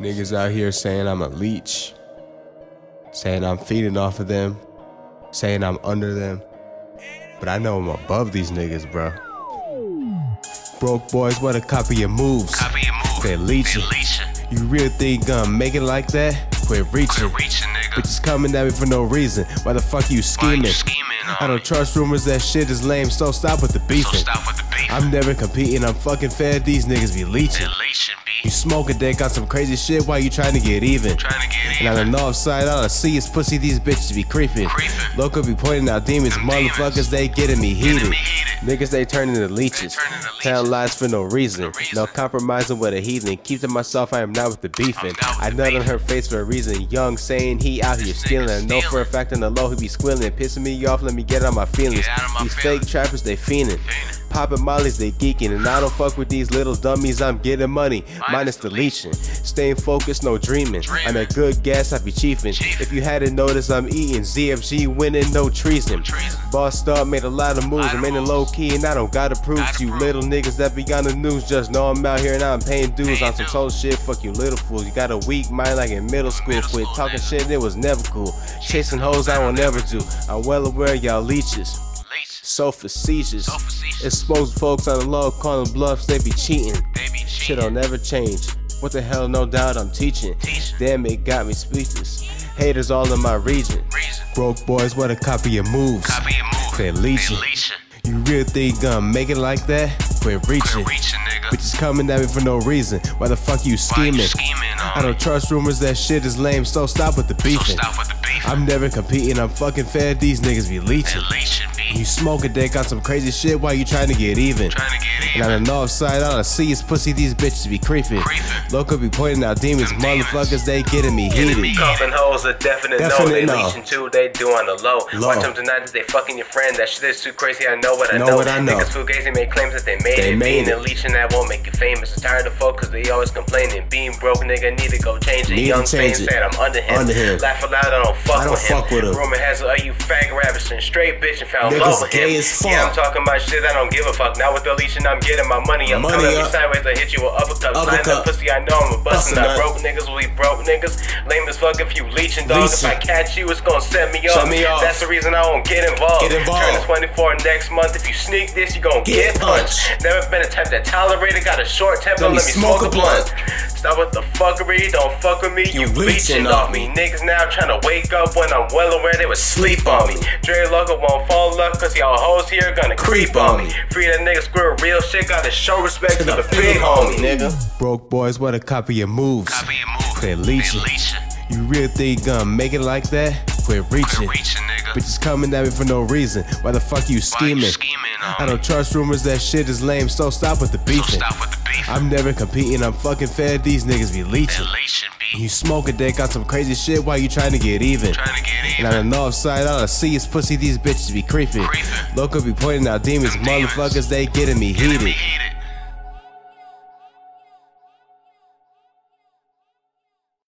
Niggas out here saying I'm a leech, saying I'm feeding off of them, saying I'm under them. But I know I'm above these niggas, bro. Broke boys, what a copy your moves. Copy your move. They leeching. They. You really think make it like that? Quit reaching. Quit reaching, nigga. Bitches coming at me for no reason. Why the fuck you scheming? you scheming I don't trust rumors that shit is lame, so stop with the So stop with the beef. I'm never competing, I'm fucking fed, these niggas be leeching. They leeching, You smoke a dick on some crazy shit, why you trying to get even? Trying to get And on the north side, all I see is pussy, these bitches be creeping. Creeping. Local be pointing out demons, Them motherfuckers, demons. they getting me heated. Getting me heated. Niggas, they turning to leeches. They turning to leeches. Telling lies for no reason. No reason. No compromising with a heathen. Keep to myself, I am not with the beefing. I nut on her face for a reason. Young saying he out here This stealing. nigga I know for a fact on the low he be squealing. Pissing me off, let me get out my feelings. Out my These feelings. fake trappers, they fiending. Fiending. Popping mollies, they geeking. And I don't fuck with these little dummies, I'm getting money. Minus, the leeching. Staying focused, no dreaming. I'm at good gas, I be chiefing. If you hadn't noticed, I'm eating. ZFG winning, no treason. Bossed up, made a lot of moves. I'm in the low key, and I don't gotta prove Gotta you little niggas that be on the news. Just know I'm out here and I'm paying dues on some total shit. Fuck you, little fools. You got a weak mind like in middle school. Quit talking shit, it was never cool. Chasing hoes, I won't ever do. I'm well aware y'all leeches. So facetious. So facetious. Exposed folks on the low, calling bluffs, they be cheating. They be Shit cheating. will never change. What the hell, no doubt I'm teaching. Teaching. Damn, it got me speechless. Haters all in my region. Reason. Broke boys, what a copy your moves. Copy your move. They leeching. You real think gonna make it like that? Quit reaching. Quit reaching, nigga. Bitches coming at me for no reason. Why the fuck you Why you scheming? scheming I don't trust rumors that shit is lame, so stop with the So beefing. stop with the beef. I'm never competing, I'm fucking fed, these niggas be They leeching. leeching, You smoke a dick on some crazy shit, why you trying to get even? Trying to get And even. on the north side, all I see is pussy, these bitches be creeping. Creeping. Local be pointing out demons, Them demons. motherfuckers, they getting me Getting heated. me Cuffing hoes a definite, no. Definite They no. leeching too, they do on the low. Low. Watch them tonight that they fucking your friend. That shit is too crazy. I know what I Know know. what I know. Niggas fugazi make claims that they made They it. made Being it. and leeching that won't make you famous. I'm tired of folk cause they always complaining. Being broke, nigga, need to go change it. Need to Young change Spain it. said I'm under him. Under him. Laugh aloud, I don't fuck I don't with him. fuck with him. Rumor has it, are you fag and straight bitch and found Niggas love with him. gay as fuck. Yeah, I'm talking about shit, I don't give a fuck. Now with the leeching, I'm getting my money up. Money Coming up. me sideways, I hit you with uppercut. Blind Uppercut. up pussy, I know I'm a bustin' I broke niggas, we broke niggas. Lame as fuck if you leeching, dog. If I catch you, it's gonna set me Set me off. That's the reason I won't get involved. Get involved. Turn to 24 next month. If you sneak this, you gon' Get get, punched. punched. Never been a type that tolerated, got a short temper. Let Let, me smoke smoke, a a blunt. Stop with the fuckery, don't fuck with me. You, leeching leeching off off me. Niggas now trying to wake up when I'm well aware they would sleep on me. Dre Loco won't fall up cause y'all hoes here gonna creep on me. Free that nigga square real shit, gotta show respect to, the, big homie, nigga. Broke boys, what a copy your moves. Copy your move. They leeching. They leeching. You really think you gonna make it like that? Quit reaching. Quit reaching, nigga. Bitches coming at me for no reason. Why the fuck you Why you scheming? scheming I don't trust rumors that shit is lame, so stop with the So beefing. stop with the beef. I'm never competing, I'm fucking fed, these niggas be leeching. You smoke a dick on some crazy shit, why you trying to get even? Trying to get even. And on the north side, all I see is pussy, these bitches be creeping. Creeping. Local be pointing out demons, Them demons. motherfuckers, they getting me Getting me heated.